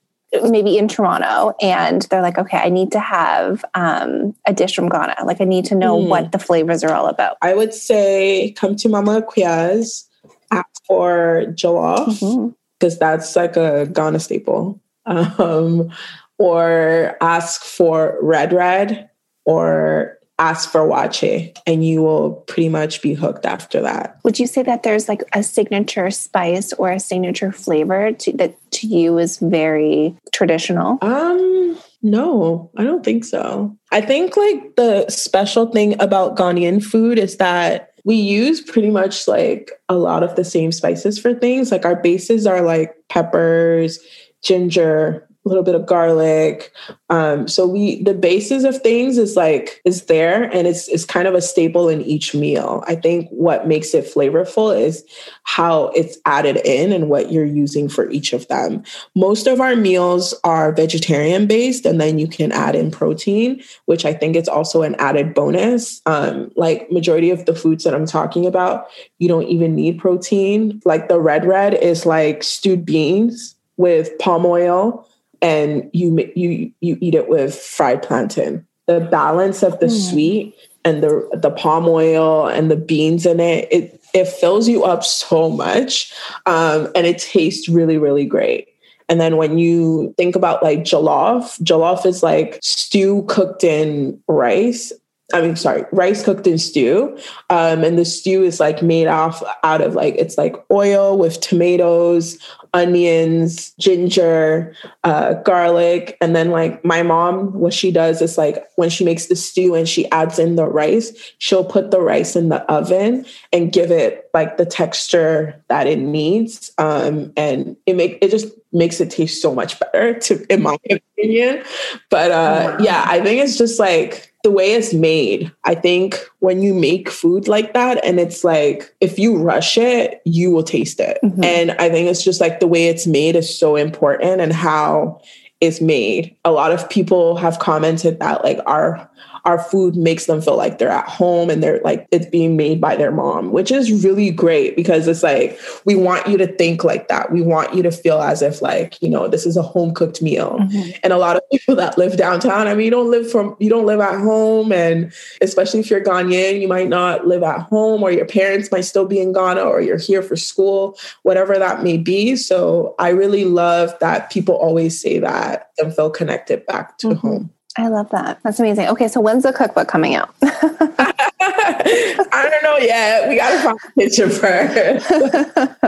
maybe in Toronto and they're like, okay, I need to have um, a dish from Ghana. Like, I need to know mm. what the flavors are all about. I would say come to Mama Akua's, ask for jollof because mm-hmm. that's like a Ghana staple. Um, or ask for red red or ask for waakye and you will pretty much be hooked after that. Would you say that there's like a signature spice or a signature flavor to, that to you is very traditional? Um, no, I don't think so. I think like the special thing about Ghanaian food is that we use pretty much like a lot of the same spices for things. Like our bases are like peppers, ginger, little bit of garlic. Um, so we the basis of things is like is there and it's it's kind of a staple in each meal. I think what makes it flavorful is how it's added in and what you're using for each of them. Most of our meals are vegetarian based, and then you can add in protein, which I think it's also an added bonus. Um, like majority of the foods that I'm talking about, you don't even need protein. Like the red red is like stewed beans with palm oil and you you you eat it with fried plantain. The balance of the mm. sweet and the the palm oil and the beans in it, it it fills you up so much, um, and it tastes really really great. And then when you think about like jollof, jollof is like stew cooked in rice I mean, sorry, rice cooked in stew. Um, and the stew is like made off out of like, it's like oil with tomatoes, onions, ginger, uh, garlic. And then like my mom, what she does is like when she makes the stew and she adds in the rice, she'll put the rice in the oven and give it like the texture that it needs. Um, and it make it just makes it taste so much better to in my opinion. But uh, yeah, I think it's just like the way it's made. I think when you make food like that and it's like if you rush it, you will taste it. Mm-hmm. And I think it's just like the way it's made is so important and how it's made. A lot of people have commented that like our our food makes them feel like they're at home and they're like it's being made by their mom, which is really great because it's like we want you to think like that. We want you to feel as if like, you know, this is a home cooked meal. Mm-hmm. And a lot of people that live downtown, I mean, you don't live from you don't live at home and especially if you're Ghanaian, you might not live at home or your parents might still be in Ghana or you're here for school, whatever that may be. So I really love that people always say that and feel connected back to mm-hmm. home. I love that. That's amazing. Okay, so when's the cookbook coming out? I don't know yet. We got to find a picture first.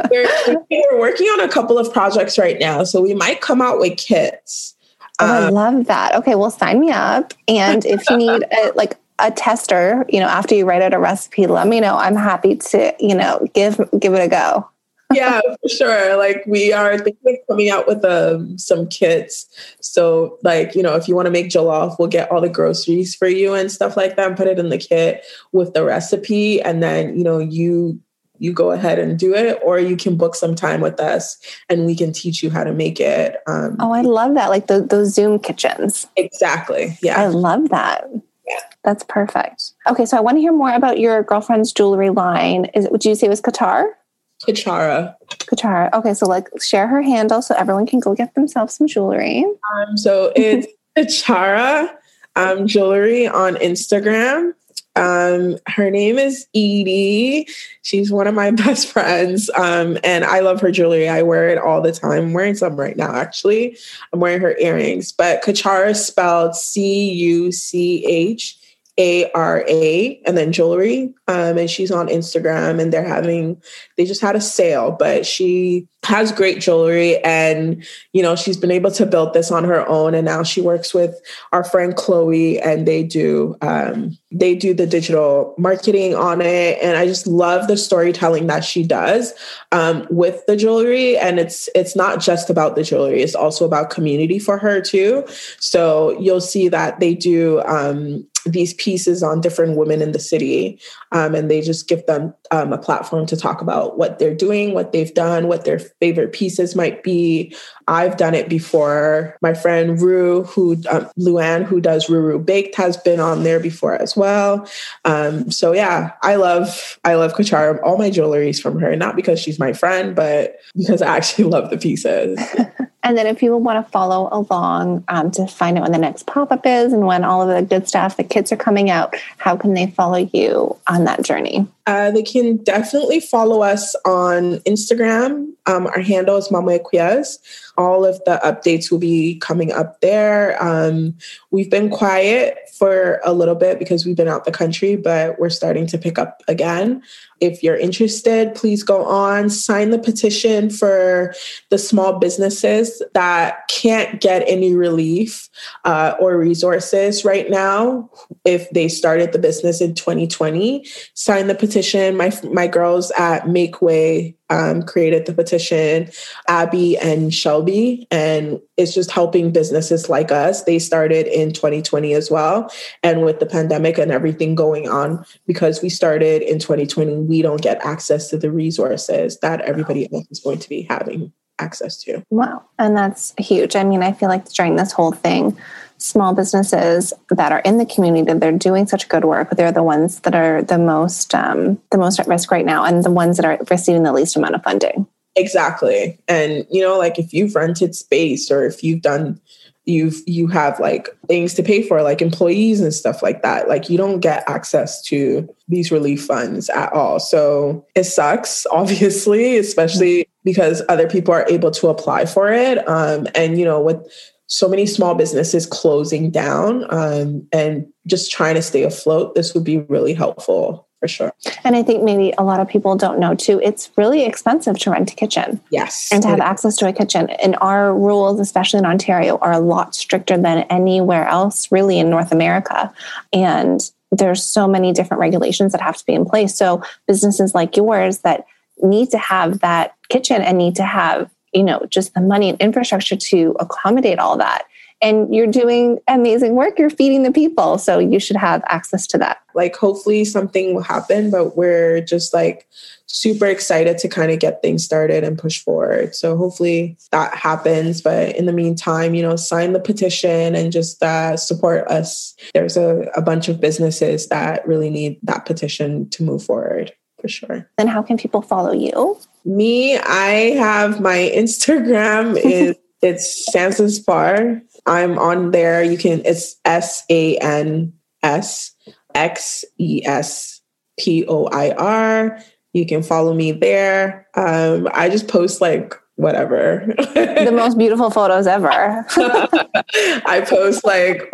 we're, we're, working on a couple of projects right now, so we might come out with kits. Oh, um, I love that. Okay, well, sign me up. And if you need a, like a tester, you know, after you write out a recipe, let me know. I'm happy to, you know, give give it a go yeah, for sure. Like we are thinking of coming out with um, some kits. So like, you know, if you want to make jollof, we'll get all the groceries for you and stuff like that and put it in the kit with the recipe. And then, you know, you you go ahead and do it, or you can book some time with us and we can teach you how to make it. Um, oh, I love that. Like the, those Zoom kitchens. Exactly. Yeah. I love that. Yeah. That's perfect. Okay, so I want to hear more about your girlfriend's jewelry line. Is it, would you say it was Qatar? Cuchara. Cuchara. Okay, so like share her handle so everyone can go get themselves some jewelry. Um, so it's Cuchara um, jewelry on Instagram. Um, her name is Edie. She's one of my best friends. Um, and I love her jewelry. I wear it all the time. I'm wearing some right now, actually. I'm wearing her earrings, but Cuchara is spelled C U C H a R A and then jewelry. Um, and she's on Instagram and they're having, they just had a sale, but she has great jewelry and, you know, she's been able to build this on her own. And now she works with our friend Chloe and they do, um, they do the digital marketing on it. And I just love the storytelling that she does um, with the jewelry. And it's, it's not just about the jewelry, it's also about community for her too. So you'll see that they do, um, these pieces on different women in the city um, and they just give them um, a platform to talk about what they're doing what they've done what their favorite pieces might be. I've done it before. My friend rue who um, luann who does ruru baked has been on there before as well. Um, so yeah i love i love Cuchara. all my jewelry is from her not because she's my friend but because i actually love the pieces And then if people want to follow along um, to find out when the next pop up is and when all of the good stuff, the kits are coming out, how can they follow you on that journey? Uh, they can definitely follow us on Instagram Um, our handle is Mama Akua's. All of the updates will be coming up there. Um, we've been quiet for a little bit because we've been out the country, but we're starting to pick up again. If you're interested, please go on, sign the petition for the small businesses that can't get any relief uh, or resources right now. If they started the business in 2020, sign the petition. My, my girls at Make Way um, created the petition, Abby and Shelby, and it's just helping businesses like us. They started in 2020 as well. And with the pandemic and everything going on, because we started in 2020, we don't get access to the resources that everybody else is going to be having access to. Wow. And that's huge. I mean, I feel like during this whole thing, small businesses that are in the community they're doing such good work they're the ones that are the most um, the most at risk right now and the ones that are receiving the least amount of funding. Exactly. And you know like if you've rented space or if you've done you've you have like things to pay for like employees and stuff like that like you don't get access to these relief funds at all. So it sucks obviously especially because other people are able to apply for it um, and you know with so many small businesses closing down um, and just trying to stay afloat, this would be really helpful for sure. And I think maybe a lot of people don't know too, it's really expensive to rent a kitchen. Yes. And to have access to a kitchen. And our rules, especially in Ontario, are a lot stricter than anywhere else really in North America. And there's so many different regulations that have to be in place. So businesses like yours that need to have that kitchen and need to have you know just the money and infrastructure to accommodate all that. And you're doing amazing work. You're feeding the people. So you should have access to that. Like hopefully something will happen but we're just like super excited to kind of get things started and push forward. So hopefully that happens. But in the meantime you know sign the petition and just uh, support us. There's a, a bunch of businesses that really need that petition to move forward for sure. Then how can people follow you me, I have my Instagram is it's Sansa's Bar. I'm on there. You can it's S A N S X E S P O I R. You can follow me there. Um, I just post like whatever. the most beautiful photos ever. I post like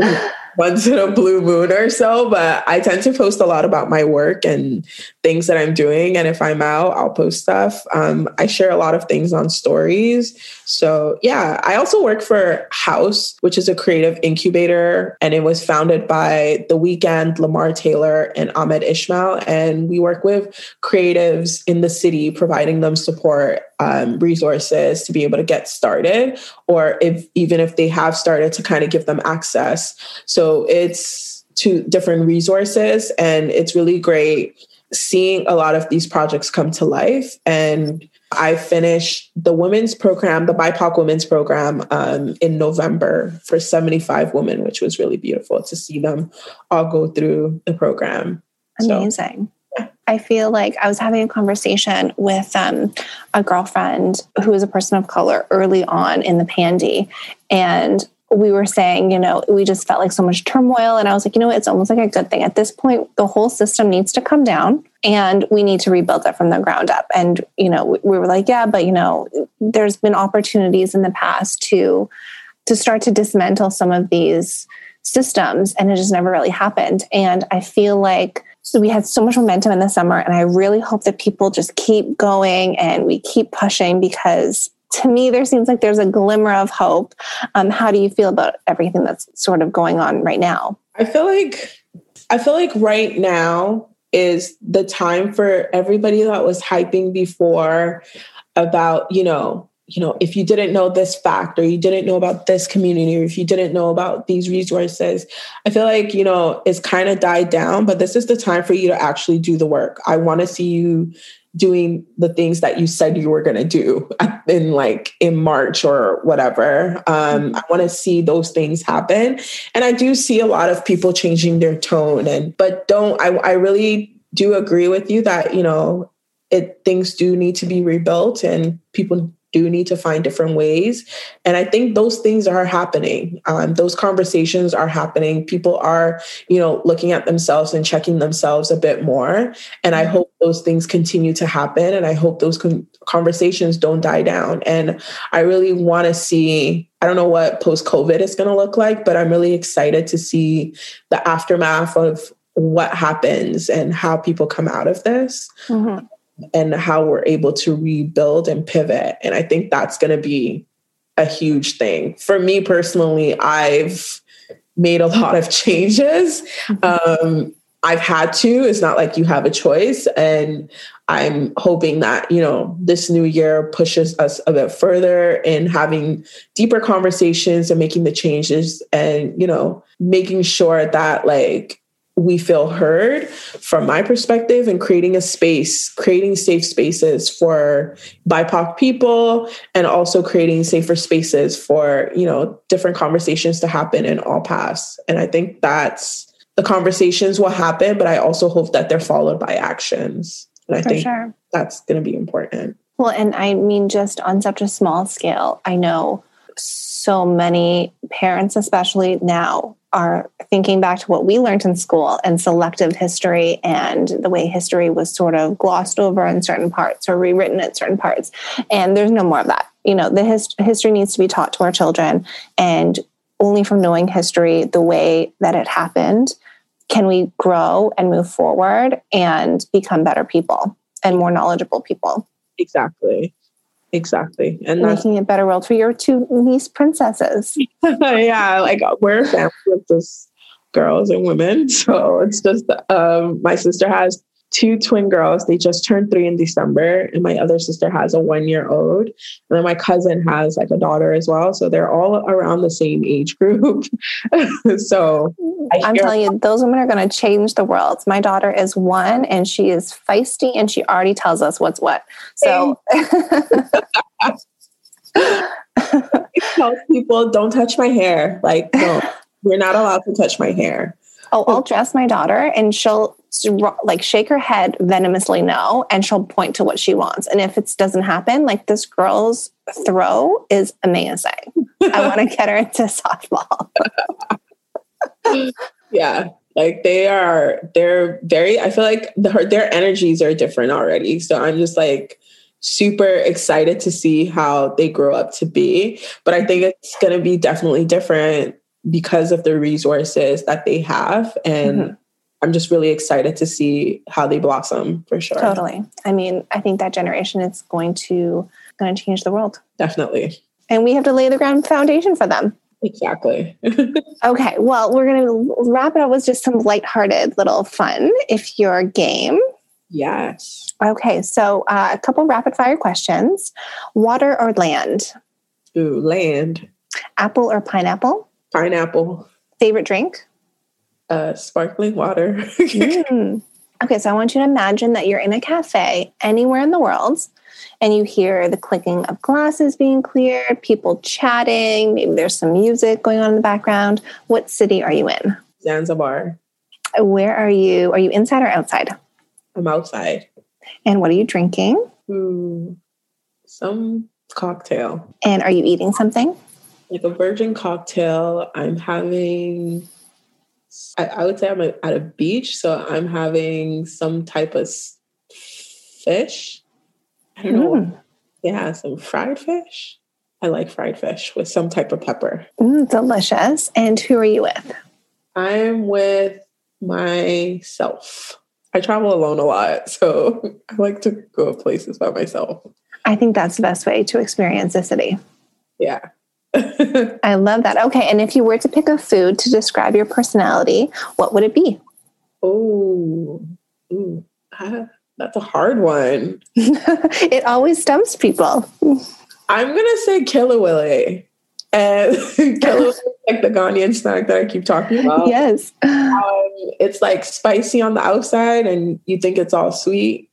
once in a blue moon or so, but I tend to post a lot about my work and things that I'm doing. And if I'm out, I'll post stuff. Um, I share a lot of things on stories. So, yeah, I also work for HXOUSE, which is a creative incubator, and it was founded by The Weeknd, Lamar Taylor, and Ahmed Ismail. And we work with creatives in the city, providing them support, um, resources to be able to get started, or if even if they have started, to kind of give them access. So, it's two different resources, and it's really great seeing a lot of these projects come to life. And I finished the women's program, the BIPOC women's program, um, in November for 75 women, which was really beautiful to see them all go through the program. Amazing. So, I feel like I was having a conversation with um, a girlfriend who is a person of color early on in the pandy. And we were saying, you know, we just felt like so much turmoil. And I was like, you know, it's almost like a good thing. At this point, the whole system needs to come down and we need to rebuild it from the ground up. And, you know, we were like, yeah, but, you know, there's been opportunities in the past to to start to dismantle some of these systems and it just never really happened and i feel like so we had so much momentum in the summer and i really hope that people just keep going and we keep pushing because to me, there seems like there's a glimmer of hope. Um, how do you feel about everything that's sort of going on right now? I feel like I feel like right now is the time for everybody that was hyping before about, you know, you know, if you didn't know this fact or you didn't know about this community or if you didn't know about these resources, I feel like, you know, it's kind of died down, but this is the time for you to actually do the work. I want to see you doing the things that you said you were going to do in like in March or whatever. Um, I want to see those things happen. And I do see a lot of people changing their tone and, but don't, I, I really do agree with you that, you know, it, things do need to be rebuilt and people do need to find different ways. And I think those things are happening. Um, those conversations are happening. People are, you know, looking at themselves and checking themselves a bit more. And I hope those things continue to happen. And I hope those con- conversations don't die down. And I really want to see, I don't know what post COVID is going to look like, but I'm really excited to see the aftermath of what happens and how people come out of this. Mm-hmm and how we're able to rebuild and pivot. And I think that's going to be a huge thing. For me personally, I've made a lot of changes. Mm-hmm. Um, I've had to. It's not like you have a choice. And I'm hoping that, you know, this new year pushes us a bit further in having deeper conversations and making the changes and, you know, making sure that like we feel heard from my perspective and creating a space, creating safe spaces for BIPOC people and also creating safer spaces for, you know, different conversations to happen in all paths. And I think that's the conversations will happen, but I also hope that they're followed by actions. And I for think sure. that's going to be important. Well, and I mean, just on such a small scale, I know so many parents, especially now, are thinking back to what we learned in school and selective history and the way history was sort of glossed over in certain parts or rewritten at certain parts. And there's no more of that. You know, the hist- history needs to be taught to our children. And only from knowing history the way that it happened can we grow and move forward and become better people and more knowledgeable people. Exactly. Exactly. And making a better world for your two niece princesses. yeah, like we're a family of just girls and women. So it's just um, my sister has two twin girls. They just turned three in December, and my other sister has a one year old. And then my cousin has like a daughter as well. So they're all around the same age group. so I'm telling you, those women are going to change the world. My daughter is one, and she is feisty, and she already tells us what's what. So. tell people don't touch my hair. Like, no, you're not allowed to touch my hair. Oh, I'll dress my daughter and she'll like shake her head venomously no and she'll point to what she wants. And if it doesn't happen, like this girl's throw is amazing. I want to get her into softball. yeah. Like they are, they're very, I feel like the, their energies are different already. So I'm just like, super excited to see how they grow up to be. But I think it's going to be definitely different because of the resources that they have. And mm-hmm. I'm just really excited to see how they blossom for sure. Totally. I mean, I think that generation is going to going to change the world. Definitely. And we have to lay the ground foundation for them. Exactly. okay. Well, we're going to wrap it up with just some lighthearted little fun if you're game. Yes. Okay. So, uh, a couple rapid fire questions water or land? Ooh, land. Apple or pineapple? Pineapple. Favorite drink? Uh, sparkling water. mm. Okay, so I want you to imagine that you're in a cafe anywhere in the world and you hear the clicking of glasses being cleared, people chatting, maybe there's some music going on in the background. What city are you in? Zanzibar. Where are you? Are you inside or outside? I'm outside. And what are you drinking? Mm, some cocktail. And are you eating something? like a virgin cocktail. I'm having, I, I would say I'm at a beach, so I'm having some type of fish. I don't know. Mm. Yeah, some fried fish. I like fried fish with some type of pepper. Mm, delicious. And who are you with? I'm with myself. I travel alone a lot, so I like to go places by myself. I think that's the best way to experience a city. Yeah. I love that. Okay. And if you were to pick a food to describe your personality, what would it be? Oh, that's a hard one. it always stumps people. I'm going to say Kelewele. And Kelewele is like the Ghanaian snack that I keep talking about. Yes. Um, it's like spicy on the outside and you think it's all sweet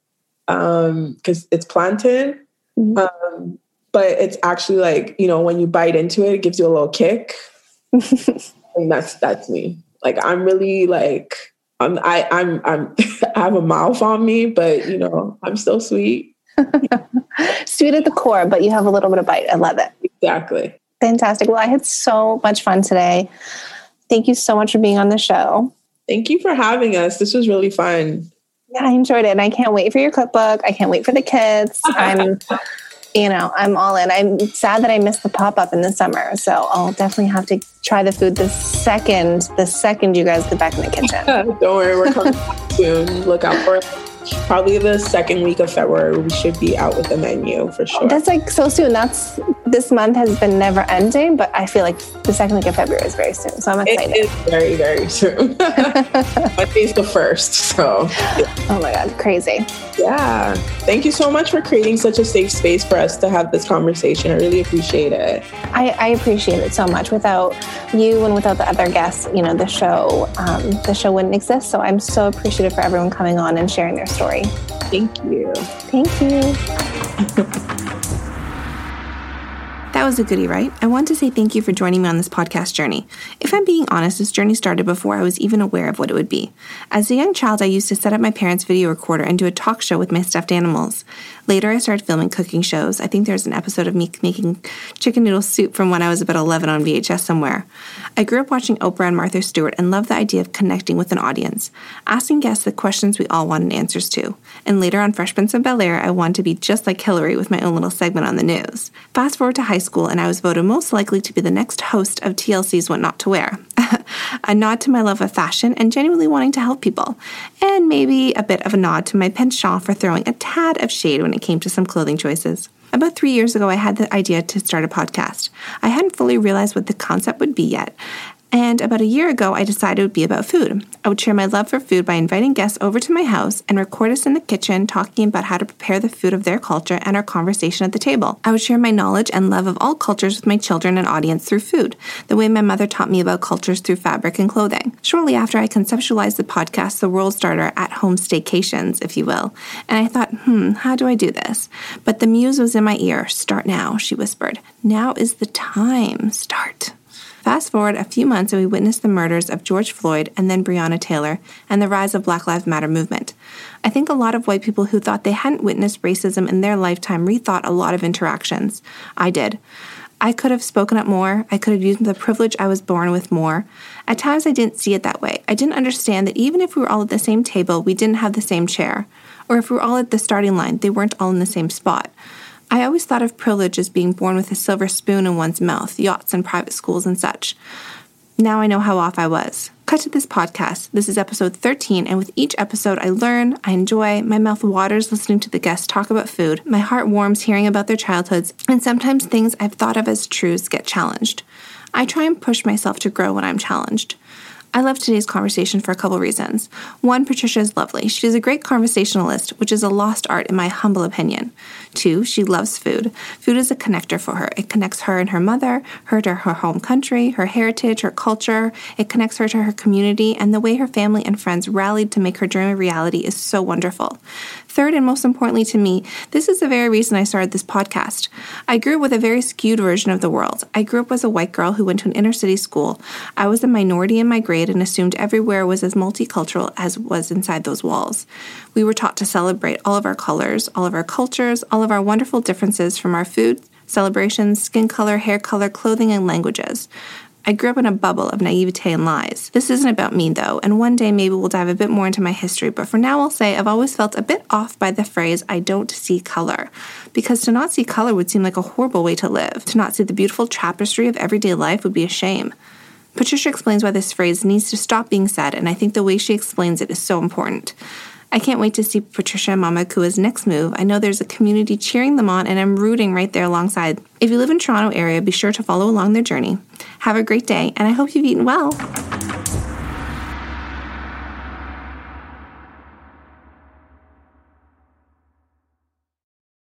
because um, it's plantain. Mm-hmm. Um, but it's actually like you know when you bite into it it gives you a little kick and that's that's me like i'm really like i'm i i'm i'm i have a mouth on me but you know i'm still sweet Sweet at the core, but you have a little bit of bite. I love it. Exactly. Fantastic. Well, I had so much fun today. Thank you so much for being on the show. Thank you for having us. This was really fun. Yeah, I enjoyed it. And I can't wait for your cookbook. I can't wait for the kids. I'm you know, I'm all in. I'm sad that I missed the pop up in the summer, so I'll definitely have to try the food the second the second you guys get back in the kitchen. Don't worry, we're coming soon. Look out for it probably the second week of February, we should be out with a menu for sure. That's like so soon. That's this month has been never ending, but I feel like the second week of February is very soon. So I'm excited. It is very, very soon. Monday's the first. So, oh my God, crazy. Yeah. Thank you so much for creating such a safe space for us to have this conversation. I really appreciate it. I, I appreciate it so much. Without you and without the other guests, you know, the show, um, the show wouldn't exist. So I'm so appreciative for everyone coming on and sharing their story. Thank you. Thank you. That was a goodie, right? I want to say thank you for joining me on this podcast journey. If I'm being honest, this journey started before I was even aware of what it would be. As a young child, I used to set up my parents' video recorder and do a talk show with my stuffed animals. Later, I started filming cooking shows. I think there's an episode of me making chicken noodle soup from when I was about 11 on VHS somewhere. I grew up watching Oprah and Martha Stewart and loved the idea of connecting with an audience, asking guests the questions we all wanted answers to. And later on Fresh Prince of Bel Air, I wanted to be just like Hillary with my own little segment on the news. Fast forward to high school, and I was voted most likely to be the next host of TLC's What Not to Wear. a nod to my love of fashion and genuinely wanting to help people, and maybe a bit of a nod to my penchant for throwing a tad of shade when it came to some clothing choices. About three years ago, I had the idea to start a podcast. I hadn't fully realized what the concept would be yet, and about a year ago, I decided it would be about food. I would share my love for food by inviting guests over to my house and record us in the kitchen talking about how to prepare the food of their culture and our conversation at the table. I would share my knowledge and love of all cultures with my children and audience through food, the way my mother taught me about cultures through fabric and clothing. Shortly after I conceptualized the podcast, the world Starter at home staycations, if you will, and I thought, hmm, how do I do this? But the muse was in my ear. Start now, she whispered. Now is the time. Start. Fast forward a few months and we witnessed the murders of George Floyd and then Breonna Taylor and the rise of Black Lives Matter movement. I think a lot of white people who thought they hadn't witnessed racism in their lifetime rethought a lot of interactions. I did. I could have spoken up more. I could have used the privilege I was born with more. At times, I didn't see it that way. I didn't understand that even if we were all at the same table, we didn't have the same chair. Or if we were all at the starting line, they weren't all in the same spot. I always thought of privilege as being born with a silver spoon in one's mouth, yachts and private schools and such. Now I know how off I was. Cut to this podcast. This is episode 13, and with each episode, I learn, I enjoy, my mouth waters listening to the guests talk about food, my heart warms hearing about their childhoods, and sometimes things I've thought of as truths get challenged. I try and push myself to grow when I'm challenged. I love today's conversation for a couple reasons. One, Patricia is lovely. She's a great conversationalist, which is a lost art in my humble opinion. Two, she loves food. Food is a connector for her. It connects her and her mother, her to her home country, her heritage, her culture. It connects her to her community, and the way her family and friends rallied to make her dream a reality is so wonderful. Third, and most importantly to me, this is the very reason I started this podcast. I grew up with a very skewed version of the world. I grew up as a white girl who went to an inner city school. I was a minority in my grade and assumed everywhere was as multicultural as was inside those walls. We were taught to celebrate all of our colors, all of our cultures, all of our wonderful differences from our food, celebrations, skin color, hair color, clothing, and languages. I grew up in a bubble of naivete and lies. This isn't about me, though, and one day maybe we'll dive a bit more into my history, but for now I'll say I've always felt a bit off by the phrase, I don't see color. Because to not see color would seem like a horrible way to live. To not see the beautiful tapestry of everyday life would be a shame. Patricia explains why this phrase needs to stop being said, and I think the way she explains it is so important. I can't wait to see Patricia and Mama Akua's next move. I know there's a community cheering them on, and I'm rooting right there alongside. If you live in Toronto area, be sure to follow along their journey. Have a great day, and I hope you've eaten well.